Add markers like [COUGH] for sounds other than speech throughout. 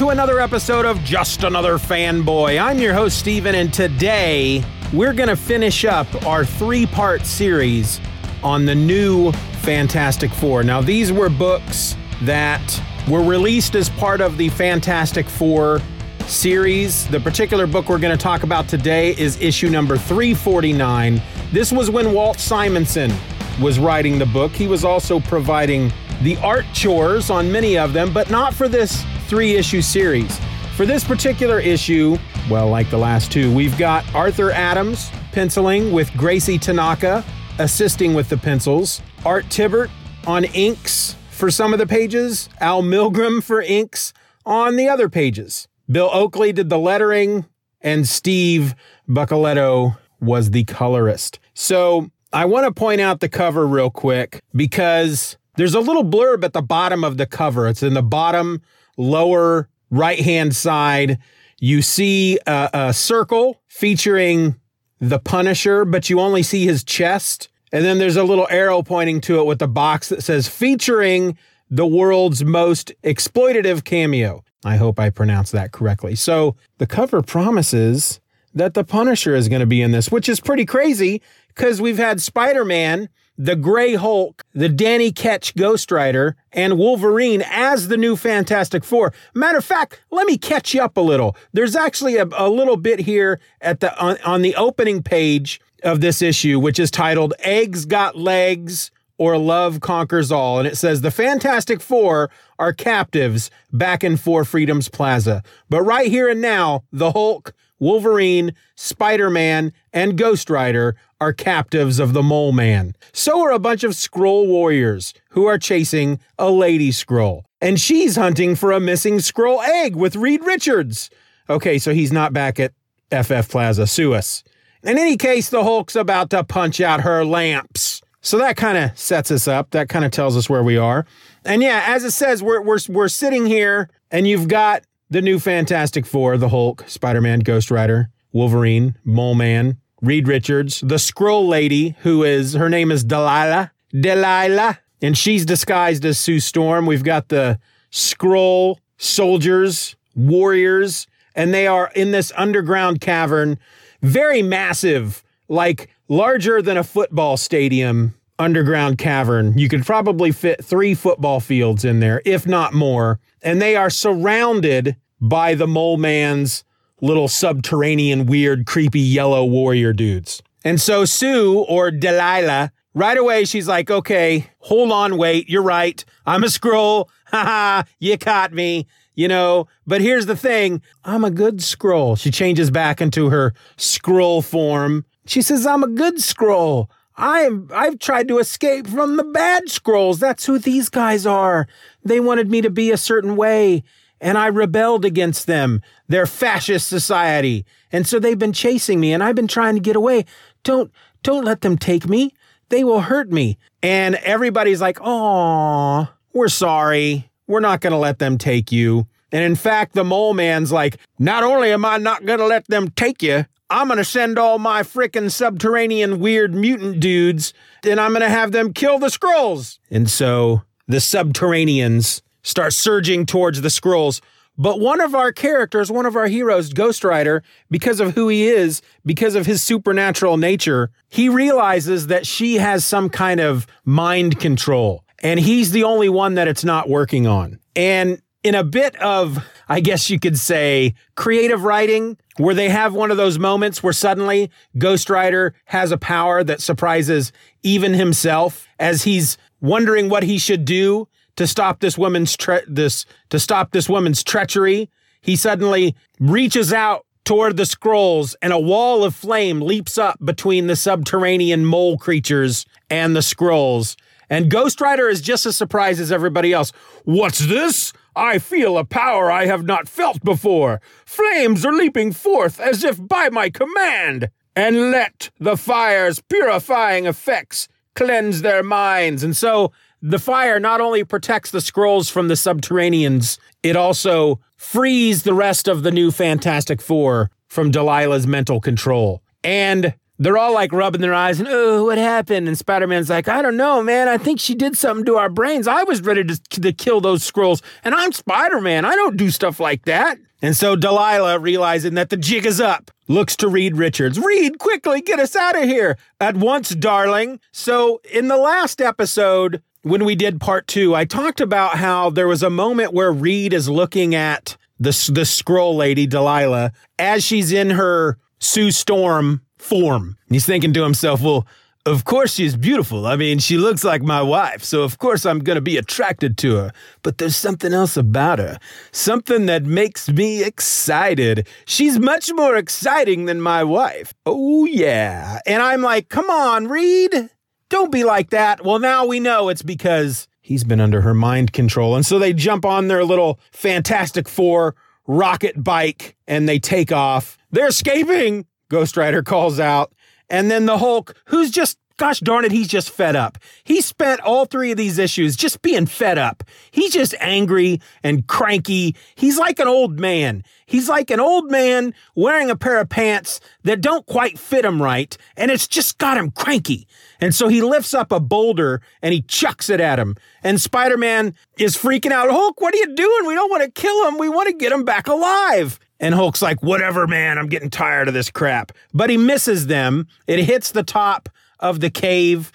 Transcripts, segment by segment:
To another episode of Just Another Fanboy. I'm your host, Steven, and today we're going to finish up our three part series on the new Fantastic Four. Now, these were books that were released as part of the Fantastic Four series. The particular book we're going to talk about today is issue number 349. This was when Walt Simonson was writing the book. He was also providing the art chores on many of them, but not for this three issue series. For this particular issue, well, like the last two, we've got Arthur Adams penciling with Gracie Tanaka assisting with the pencils, Art Thibert on inks for some of the pages, Al Milgrom for inks on the other pages. Bill Oakley did the lettering, and Steve Buccellato was the colorist. So I want to point out the cover real quick because there's a little blurb at the bottom of the cover. It's in the bottom lower right hand side. You see a, a, circle featuring the Punisher, but you only see his chest. And then there's a little arrow pointing to it with a box that says featuring the world's most exploitative cameo. I hope I pronounced that correctly. So the cover promises that the Punisher is going to be in this, which is pretty crazy because we've had Spider Man, the Gray Hulk, the Danny Ketch Ghost Rider, and Wolverine as the new Fantastic Four. Matter of fact, let me catch you up a little. There's actually a, a little bit here at the on, on the opening page of this issue, which is titled Eggs Got Legs or Love Conquers All. And it says the Fantastic Four are captives back in Four Freedoms Plaza. But right here and now, the Hulk, Wolverine, Spider Man, and Ghost Rider are captives of the Mole Man. So are a bunch of Skrull warriors who are chasing a Lady Skrull. And she's hunting for a missing Skrull egg with Reed Richards. Okay, so he's not back at FF Plaza. Sue us. In any case, the Hulk's about to punch out her lamps. So that kind of sets us up. That kind of tells us where we are. And yeah, as it says, we're, we're, we're sitting here and you've got the new Fantastic Four, the Hulk, Spider Man, Ghost Rider, Wolverine, Mole Man, Reed Richards, the Skrull Lady, who is, her name is Delilah. Delilah. And she's disguised as Sue Storm. We've got the Skrull soldiers, warriors, and they are in this underground cavern, very massive, like larger than a football stadium underground cavern. You could probably fit three football fields in there, if not more. And they are surrounded by the mole man's little subterranean, weird, creepy yellow warrior dudes. And so Sue or Delilah, right away, she's like, okay, hold on, wait, you're right. I'm a Skrull. Haha, [LAUGHS] you caught me. You know, but here's the thing I'm a good Skrull. She changes back into her Skrull form. She says, I'm a good Skrull. I'm I've tried to escape from the bad Skrulls. That's who these guys are. They wanted me to be a certain way, and I rebelled against them. Their fascist society. And so they've been chasing me and I've been trying to get away. Don't don't let them take me. They will hurt me. And everybody's like, "Oh, we're sorry. We're not going to let them take you." And in fact, the mole man's like, "Not only am I not going to let them take you, I'm going to send all my frickin' subterranean weird mutant dudes and I'm going to have them kill the Skrulls. And so the subterraneans start surging towards the Skrulls. But one of our characters, one of our heroes, Ghost Rider, because of who he is, because of his supernatural nature, he realizes that she has some kind of mind control. And he's the only one that it's not working on. And in a bit of, I guess you could say, creative writing, where they have one of those moments where suddenly Ghost Rider has a power that surprises even himself as he's wondering what he should do to stop this woman's tre- this to stop this woman's treachery. He suddenly reaches out toward the Skrulls, and a wall of flame leaps up between the subterranean mole creatures and the Skrulls. And Ghost Rider is just as surprised as everybody else. What's this? I feel a power I have not felt before. Flames are leaping forth as if by my command. And let the fire's purifying effects cleanse their minds. And so the fire not only protects the Skrulls from the subterraneans, it also frees the rest of the new Fantastic Four from Delilah's mental control. And they're all like rubbing their eyes and, oh, what happened? And Spider Man's like, I don't know, man. I think she did something to our brains. I was ready to, to kill those Skrulls, and I'm Spider Man. I don't do stuff like that. And so Delilah, realizing that the jig is up, looks to Reed Richards. Reed, quickly get us out of here at once, darling. So in the last episode, when we did part two, I talked about how there was a moment where Reed is looking at the, the Skrull lady, Delilah, as she's in her Sue Storm form. And he's thinking to himself, well, of course she's beautiful. I mean, she looks like my wife, so of course I'm going to be attracted to her. But there's something else about her, something that makes me excited. She's much more exciting than my wife. Oh, yeah. And I'm like, come on, Reed. Don't be like that. Well, now we know it's because he's been under her mind control. And so they jump on their little Fantastic Four rocket bike and they take off. They're escaping. Ghost Rider calls out. And then the Hulk, who's just, gosh darn it, he's just fed up. He spent all three of these issues just being fed up. He's just angry and cranky. He's like an old man. He's like an old man wearing a pair of pants that don't quite fit him right, and it's just got him cranky. And so he lifts up a boulder and he chucks it at him. And Spider Man is freaking out. Hulk, what are you doing? We don't want to kill him. We want to get him back alive. And Hulk's like, whatever, man, I'm getting tired of this crap. But he misses them. It hits the top of the cave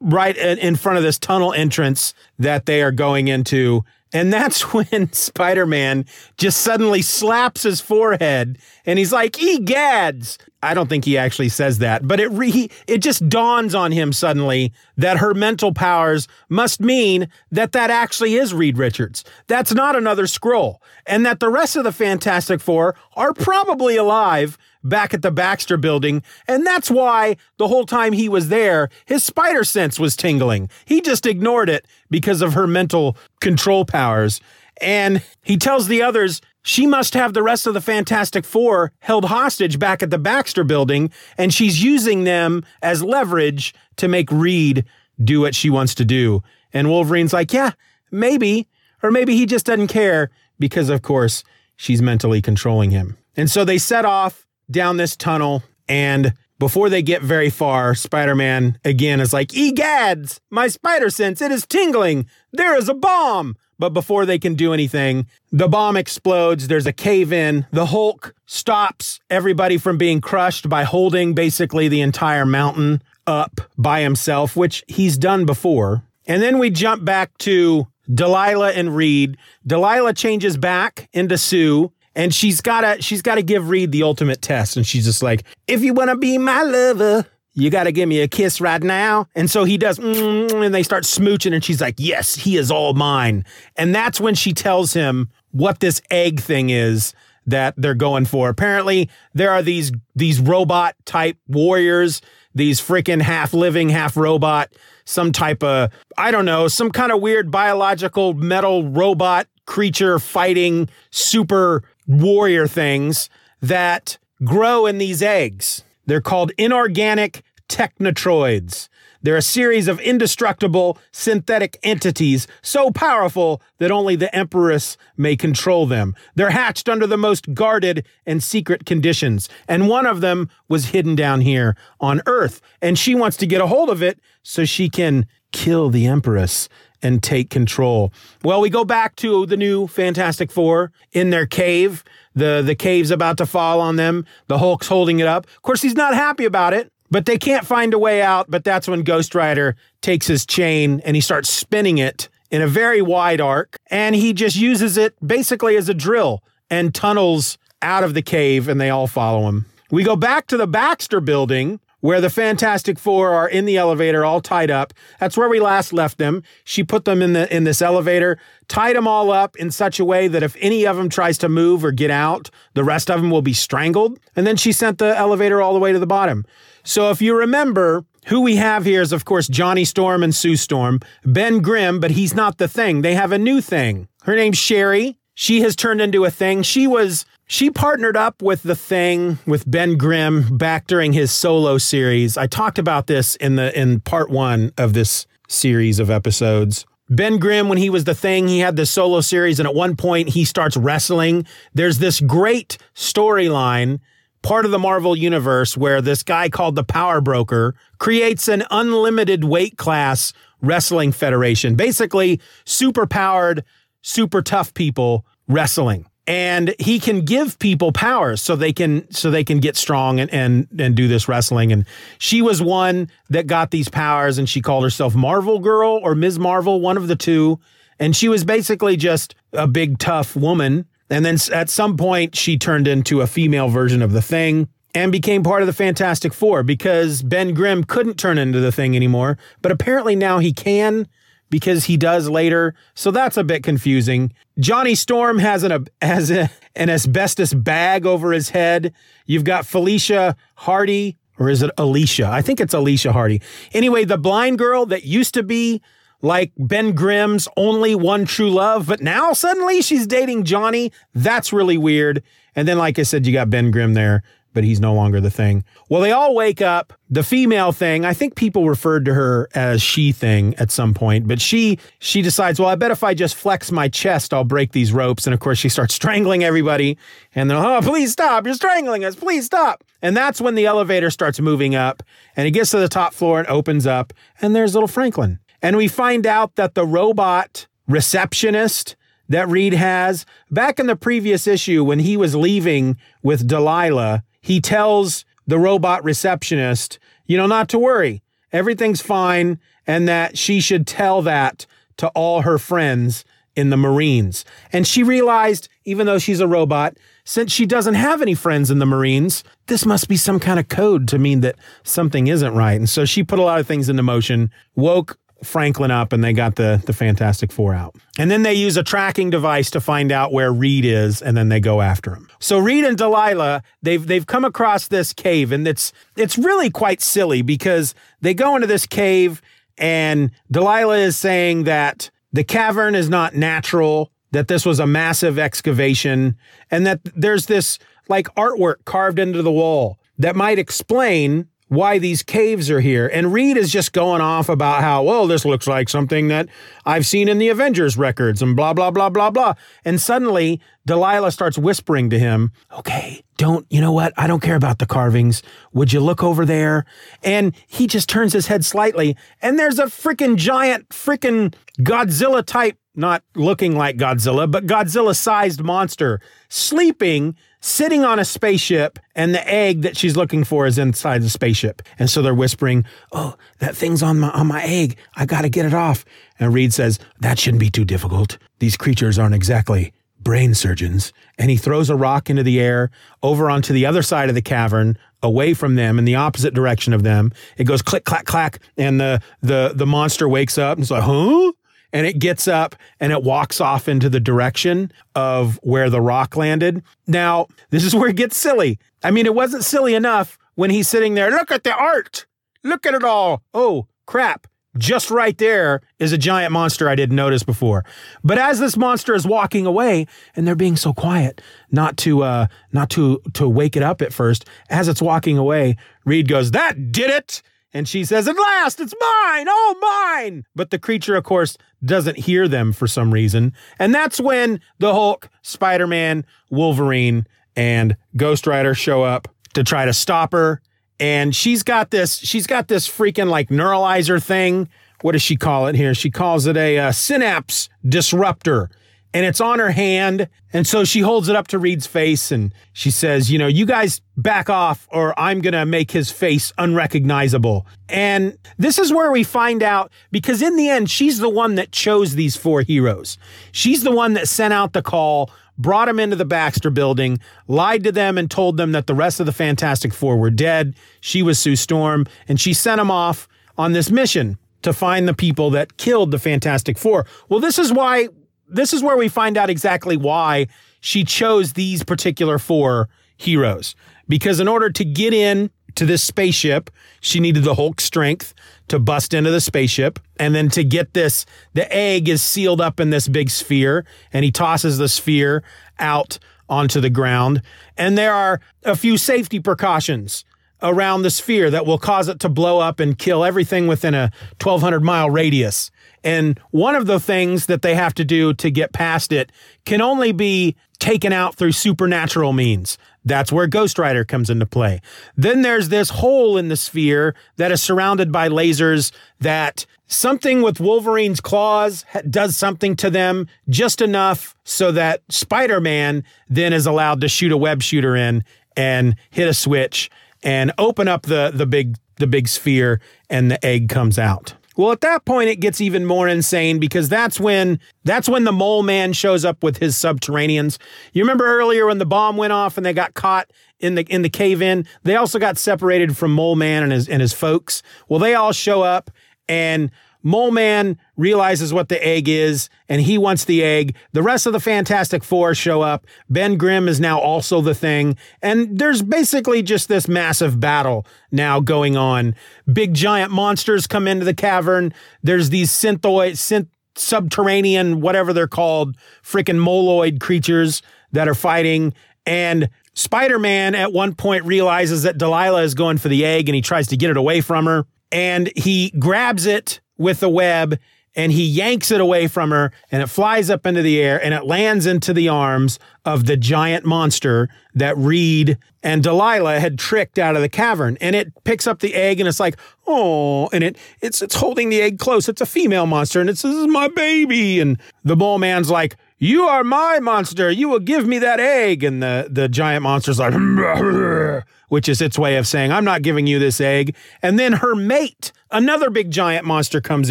right in front of this tunnel entrance that they are going into. And that's [LAUGHS] when Spider Man just suddenly slaps his forehead and he's like, Egads! I don't think he actually says that, but it re- it just dawns on him suddenly that her mental powers must mean that that actually is Reed Richards. That's not another Skrull, and that the rest of the Fantastic Four are probably alive back at the Baxter building, and that's why the whole time he was there, his spider sense was tingling. He just ignored it because of her mental control powers. And he tells the others she must have the rest of the Fantastic Four held hostage back at the Baxter building, and she's using them as leverage to make Reed do what she wants to do. And Wolverine's like, yeah, maybe. Or maybe he just doesn't care because, of course, she's mentally controlling him. And so they set off down this tunnel, and before they get very far, Spider Man again is like, Egads, my spider sense, it is tingling. There is a bomb. But before they can do anything, the bomb explodes. There's a cave in. The Hulk stops everybody from being crushed by holding basically the entire mountain up by himself, which he's done before. And then we jump back to Delilah and Reed. Delilah changes back into Sue and she's gotta she's gotta give Reed the ultimate test. And she's just like, if you wanna be my lover, you got to give me a kiss right now. And so he does, mm, and they start smooching, and she's like, Yes, he is all mine. And that's when she tells him what this egg thing is that they're going for. Apparently, there are these these robot type warriors, these freaking half living, half robot, some type of I don't know, some kind of weird biological metal robot creature fighting super warrior things that grow in these eggs. They're called inorganic technotroids. They're a series of indestructible synthetic entities so powerful that only the Empress may control them. They're hatched under the most guarded and secret conditions, and one of them was hidden down here on Earth, and she wants to get a hold of it so she can kill the Empress and take control. Well, we go back to the new Fantastic Four in their cave. The the cave's about to fall on them. The Hulk's holding it up. Of course, he's not happy about it, but they can't find a way out. But that's when Ghost Rider takes his chain and he starts spinning it in a very wide arc, and he just uses it basically as a drill and tunnels out of the cave, and they all follow him. We go back to the Baxter building where the Fantastic Four are in the elevator all tied up. That's where we last left them. She put them in the in this elevator, tied them all up in such a way that if any of them tries to move or get out, the rest of them will be strangled. And then she sent the elevator all the way to the bottom. So if you remember, who we have here is, of course, Johnny Storm and Sue Storm. Ben Grimm, but he's not the thing. They have a new thing. Her name's Sherry. She has turned into a thing. She was she partnered up with the thing with Ben Grimm back during his solo series. I talked about this in the in part 1 of this series of episodes. Ben Grimm, when he was the thing, he had this solo series, and at one point he starts wrestling. There's this great storyline, part of the Marvel universe, where this guy called the Power Broker creates an unlimited weight class wrestling federation. Basically, super powered, super tough people wrestling and he can give people powers so they can so they can get strong and and and do this wrestling. And she was one that got these powers and she called herself Marvel Girl or Ms. Marvel one of the two. And she was basically just a big tough woman. And then at some point she turned into a female version of the thing and became part of the Fantastic Four because Ben Grimm couldn't turn into the thing anymore. But apparently now he can because he does later. So that's a bit confusing. Johnny Storm has an has a, an asbestos bag over his head. You've got Felicia Hardy, or is it Alicia? I think it's Alicia Hardy. Anyway, the blind girl that used to be like Ben Grimm's only one true love, but now suddenly she's dating Johnny. That's really weird. And then, like I said, you got Ben Grimm there but he's no longer the thing. Well, they all wake up. The female thing, I think people referred to her as she thing at some point, but she she decides, well, I bet if I just flex my chest, I'll break these ropes. And of course, she starts strangling everybody. And they're, oh, please stop! You're strangling us! Please stop! And that's when the elevator starts moving up, and it gets to the top floor and opens up, and there's little Franklin. And we find out that the robot receptionist that Reed has back in the previous issue when he was leaving with Delilah he tells the robot receptionist, you know, not to worry, everything's fine, and that she should tell that to all her friends in the Marines. And she realized, even though she's a robot, since she doesn't have any friends in the Marines, this must be some kind of code to mean that something isn't right. And so she put a lot of things into motion, woke Franklin up and they got the the Fantastic Four out. And then they use a tracking device to find out where Reed is, and then they go after him. So Reed and Delilah, they've they've come across this cave, and it's it's really quite silly because they go into this cave, and Delilah is saying that the cavern is not natural, that this was a massive excavation, and that there's this like artwork carved into the wall that might explain why these caves are here. And Reed is just going off about how, well, this looks like something that I've seen in the Avengers records and blah, blah, blah, blah, blah. And suddenly Delilah starts whispering to him, okay, don't, you know what? I don't care about the carvings. Would you look over there? And he just turns his head slightly and there's a freaking giant, freaking Godzilla type, not looking like Godzilla, but Godzilla sized monster sleeping sitting on a spaceship and the egg that she's looking for is inside the spaceship. And so they're whispering, "Oh, that thing's on my on my egg. I got to get it off." And Reed says, "That shouldn't be too difficult. These creatures aren't exactly brain surgeons." And he throws a rock into the air over onto the other side of the cavern, away from them in the opposite direction of them. It goes click clack clack and the the the monster wakes up and it's like, "Huh?" And it gets up and it walks off into the direction of where the rock landed. Now, this is where it gets silly. I mean, it wasn't silly enough when he's sitting there. Look at the art. Look at it all. Oh, crap. Just right there is a giant monster I didn't notice before. But as this monster is walking away, and they're being so quiet, not to uh, not to to wake it up at first, as it's walking away, Reed goes, "That did it!" And she says, At last, it's mine, all mine. But the creature, of course, doesn't hear them for some reason. And that's when the Hulk, Spider Man, Wolverine, and Ghost Rider show up to try to stop her. And she's got this, she's got this freaking like neuralizer thing. What does she call it here? She calls it a, uh, synapse disruptor and it's on her hand. And so she holds it up to Reed's face and she says, You know, you guys back off or I'm going to make his face unrecognizable. And this is where we find out because in the end, she's the one that chose these four heroes. She's the one that sent out the call brought him into the Baxter building, lied to them, and told them that the rest of the Fantastic Four were dead. She was Sue Storm, and she sent him off on this mission to find the people that killed the Fantastic Four. Well, this is why, this is where we find out exactly why she chose these particular four heroes. Because in order to get in to this spaceship, she needed the Hulk strength to bust into the spaceship. And then to get this, the egg is sealed up in this big sphere, and he tosses the sphere out onto the ground. And there are a few safety precautions around the sphere that will cause it to blow up and kill everything within a 1200 mile radius. And one of the things that they have to do to get past it can only be taken out through supernatural means. That's where Ghost Rider comes into play. Then there's this hole in the sphere that is surrounded by lasers that something with Wolverine's claws does something to them just enough so that Spider Man then is allowed to shoot a web shooter in and hit a switch and open up the, the big the big sphere and the egg comes out. Well, at that point, it gets even more insane because that's when that's when the mole man shows up with his subterraneans. You remember earlier when the bomb went off and they got caught in the in the cave in. They also got separated from Mole Man and his and his folks. Well, they all show up and Mole Man realizes what the egg is and he wants the egg. The rest of the Fantastic Four show up. Ben Grimm is now also the thing. And there's basically just this massive battle now going on. Big giant monsters come into the cavern. There's these synthoid, synth, subterranean, whatever they're called, freaking moloid creatures that are fighting. And Spider Man at one point realizes that Delilah is going for the egg and he tries to get it away from her. And he grabs it with the web and he yanks it away from her and it flies up into the air and it lands into the arms of the giant monster that Reed and Delilah had tricked out of the cavern. And it picks up the egg and it's like, oh, and it it's it's holding the egg close. It's a female monster and it says, This is my baby. And the mole man's like, You are my monster. You will give me that egg. And the, the giant monster's like, [LAUGHS] which is its way of saying, I'm not giving you this egg. And then her mate, another big giant monster, comes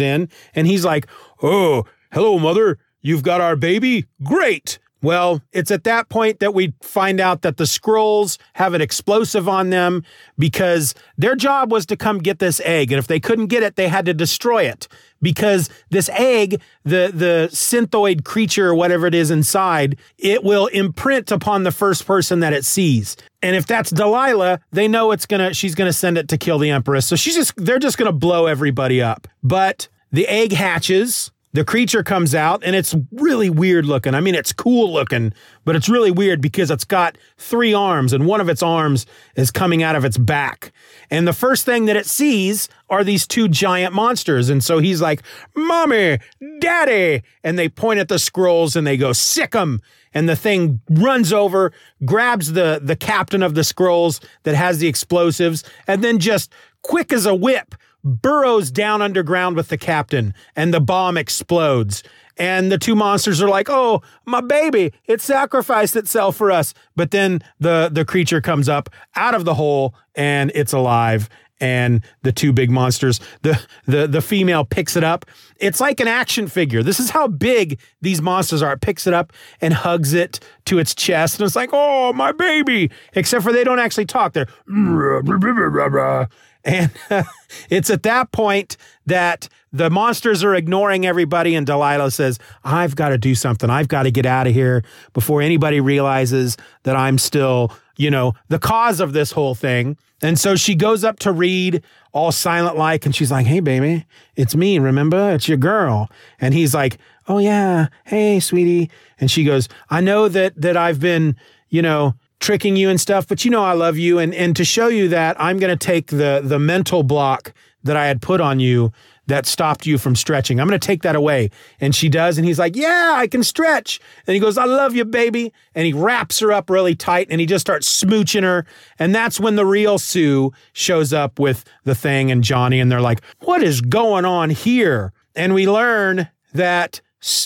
in and he's like, Oh, hello, mother. You've got our baby? Great. Well, it's at that point that we find out that the Skrulls have an explosive on them because their job was to come get this egg. And if they couldn't get it, they had to destroy it because this egg, the, the synthoid creature or whatever it is inside, it will imprint upon the first person that it sees. And if that's Delilah, they know it's gonna, she's gonna send it to kill the Empress. So she's just, they're just gonna blow everybody up. But the egg hatches the creature comes out and it's really weird looking. I mean, it's cool looking, but it's really weird because it's got three arms and one of its arms is coming out of its back. And the first thing that it sees are these two giant monsters. And so he's like, Mommy, Daddy. And they point at the Skrulls and they go, Sick 'em. And the thing runs over, grabs the, the captain of the Skrulls that has the explosives, and then just quick as a whip burrows down underground with the captain and the bomb explodes. And the two monsters are like, "Oh, my baby! It sacrificed itself for us." But then the the creature comes up out of the hole and it's alive. And the two big monsters, the the the female picks it up. It's like an action figure. This is how big these monsters are. It picks it up and hugs it to its chest, and it's like, "Oh, my baby!" Except for they don't actually talk. They're and [LAUGHS] it's at that point that the monsters are ignoring everybody, and Delilah says, I've got to do something. I've got to get out of here before anybody realizes that I'm still, you know, the cause of this whole thing. And so she goes up to Reed, all silent like, and she's like, Hey, baby, it's me. Remember? It's your girl. And he's like, Oh, yeah. Hey, sweetie. And she goes, I know that, that I've been, you know, tricking you and stuff, but you know I love you and and to show you that I'm going to take the the mental block that I had put on you that stopped you from stretching. I'm going to take that away. And she does and he's like, "Yeah, I can stretch." And he goes, "I love you, baby." And he wraps her up really tight and he just starts smooching her. And that's when the real Sue shows up with the thing and Johnny and they're like, "What is going on here?" And we learn that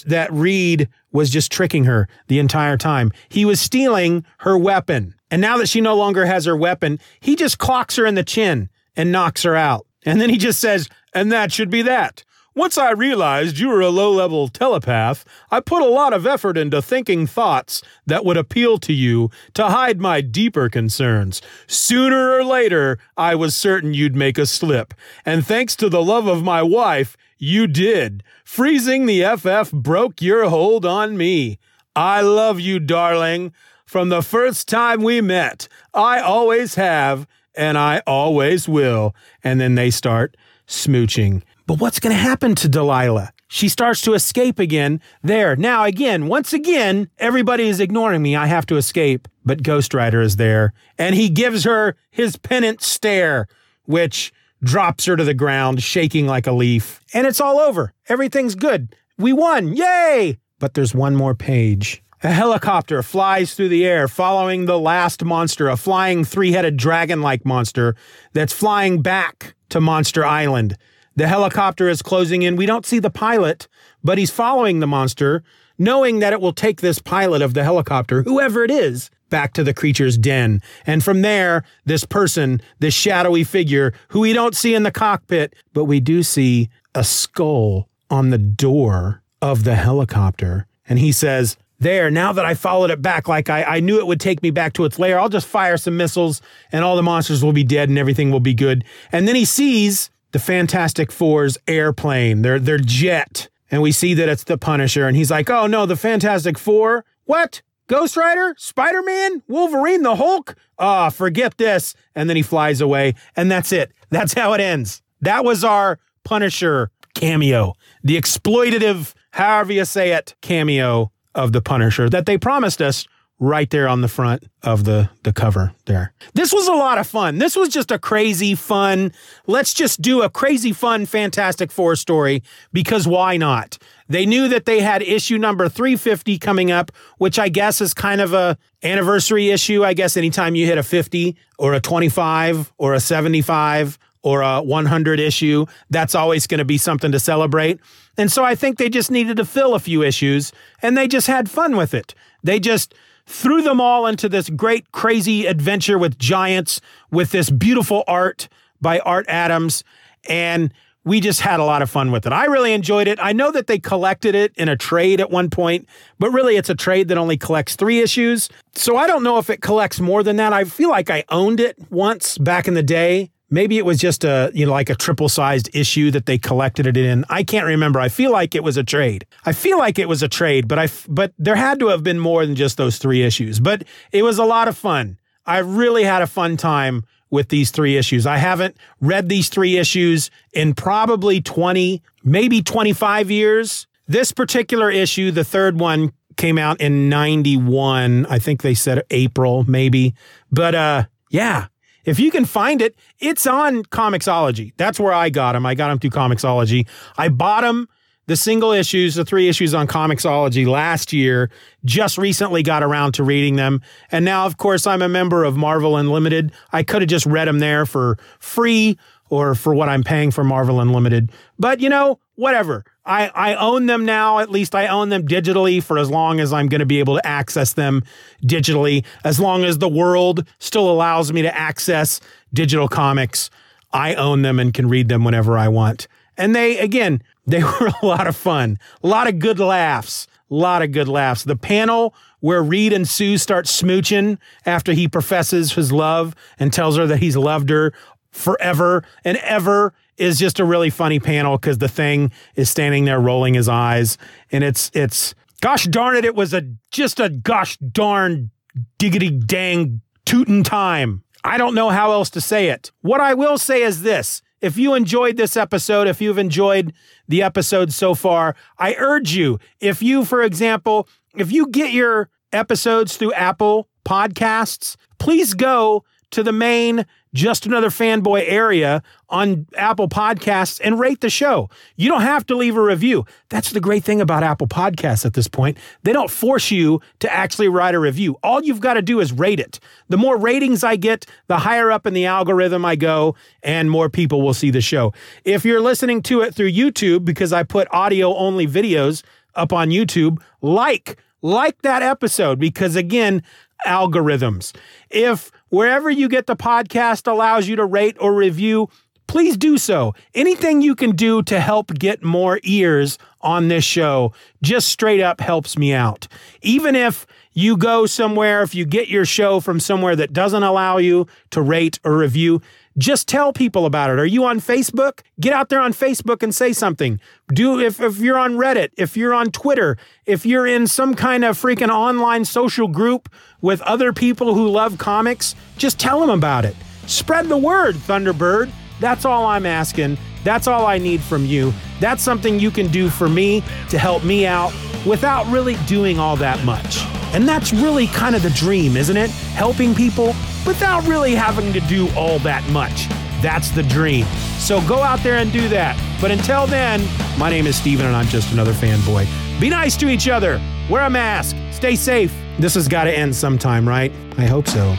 that Reed was just tricking her the entire time. He was stealing her weapon. And now that she no longer has her weapon, he just clocks her in the chin and knocks her out. And then he just says, and that should be that. Once I realized you were a low level telepath, I put a lot of effort into thinking thoughts that would appeal to you to hide my deeper concerns. Sooner or later, I was certain you'd make a slip. And thanks to the love of my wife, you did. Freezing the FF broke your hold on me. I love you, darling. From the first time we met, I always have, and I always will. And then they start smooching. But what's going to happen to Delilah? She starts to escape again. There. Now, again, once again, everybody is ignoring me. I have to escape. But Ghost Rider is there, and he gives her his penance stare, which drops her to the ground, shaking like a leaf. And it's all over. Everything's good. We won. Yay! But there's one more page. A helicopter flies through the air following the last monster, a flying three headed dragon like monster that's flying back to Monster Island. The helicopter is closing in. We don't see the pilot, but he's following the monster, knowing that it will take this pilot of the helicopter, whoever it is, back to the creature's den. And from there, this person, this shadowy figure, who we don't see in the cockpit, but we do see a skull on the door of the helicopter. And he says, there, now that I followed it back, like I, I knew it would take me back to its lair, I'll just fire some missiles and all the monsters will be dead and everything will be good. And then he sees the Fantastic Four's airplane, their, their jet. And we see that it's the Punisher. And he's like, oh no, the Fantastic Four? What? Ghost Rider? Spider Man? Wolverine? The Hulk? Ah, oh, forget this. And then he flies away. And that's it. That's how it ends. That was our Punisher cameo, the exploitative, however you say it, cameo of the Punisher that they promised us right there on the front of the the cover there. This was a lot of fun. This was just a crazy fun. Let's just do a crazy fun Fantastic Four story because why not? They knew that they had issue number 350 coming up, which I guess is kind of a anniversary issue. I guess anytime you hit a 50 or a 25 or a 75 or a 100 issue, that's always going to be something to celebrate. And so I think they just needed to fill a few issues and they just had fun with it. They just threw them all into this great, crazy adventure with giants, with this beautiful art by Art Adams. And we just had a lot of fun with it. I really enjoyed it. I know that they collected it in a trade at one point, but really it's a trade that only collects three issues. So I don't know if it collects more than that. I feel like I owned it once back in the day Maybe it was just a, you know, like a triple sized issue that they collected it in. I can't remember. I feel like it was a trade. I feel like it was a trade, but I, but there had to have been more than just those three issues. But it was a lot of fun. I really had a fun time with these three issues. I haven't read these three issues in probably 20, maybe 25 years. This particular issue, the third one, came out in 91. I think they said April, maybe. But uh, yeah, if you can find it, it's on Comixology. That's where I got them. I got them through Comixology. I bought them, the single issues, the three issues on Comixology last year. Just recently got around to reading them. And now, of course, I'm a member of Marvel Unlimited. I could have just read them there for free or for what I'm paying for Marvel Unlimited. But, you know, whatever. I, I own them now. At least I own them digitally for as long as I'm going to be able to access them digitally. As long as the world still allows me to access digital comics, I own them and can read them whenever I want. And they, again, [LAUGHS] they were a lot of fun, a lot of good laughs, a lot of good laughs. The panel where Reed and Sue start smooching after he professes his love and tells her that he's loved her forever and ever is just a really funny panel because the thing is standing there rolling his eyes. And it's it's gosh darn it it was a just a gosh darn diggity dang tootin' time. I don't know how else to say it. What i will say is this if you enjoyed this episode if you've enjoyed the episode so far i urge you if you for example if you get your episodes through apple podcasts please go to the main just Another Fanboy area on Apple Podcasts and rate the show. You don't have to leave a review. That's the great thing about Apple Podcasts at this point. They don't force you to actually write a review. All you've got to do is rate it. The more ratings I get, the higher up in the algorithm I go, and more people will see the show. If you're listening to it through YouTube, because I put audio only videos up on YouTube, like, like that episode, because again, algorithms. If wherever you get the podcast allows you to rate or review, please do so. Anything you can do to help get more ears on this show just straight up helps me out. Even if you go somewhere, if you get your show from somewhere that doesn't allow you to rate or review, just tell people about it. Are you on Facebook? Get out there on Facebook and say something. Do if, if you're on Reddit, if you're on Twitter, if you're in some kind of freaking online social group with other people who love comics, just tell them about it. Spread the word, Thunderbird. That's all I'm asking. That's all I need from you. That's something you can do for me to help me out without really doing all that much. And that's really kind of the dream, isn't it? Helping people without really having to do all that much. That's the dream. So go out there and do that. But until then, my name is Steven and I'm just another fanboy. Be nice to each other. Wear a mask. Stay safe. This has got to end sometime, right? I hope so.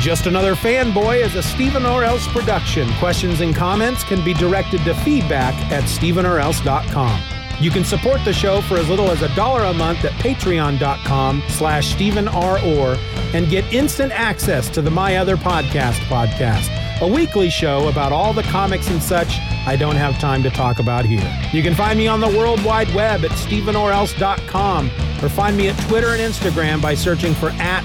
Just Another Fanboy is a Stephen or Else production. Questions and comments can be directed to feedback at stephenorelse.com. You can support the show for as little as a dollar a month at patreon.com slash Stephen R. Orr and get instant access to the My Other Podcast podcast, a weekly show about all the comics and such I don't have time to talk about here. You can find me on the World Wide Web at stephenorelse.com or find me at Twitter and Instagram by searching for at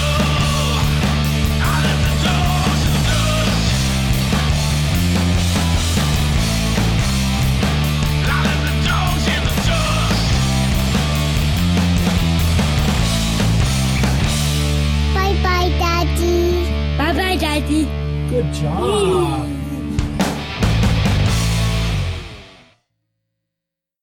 Good job.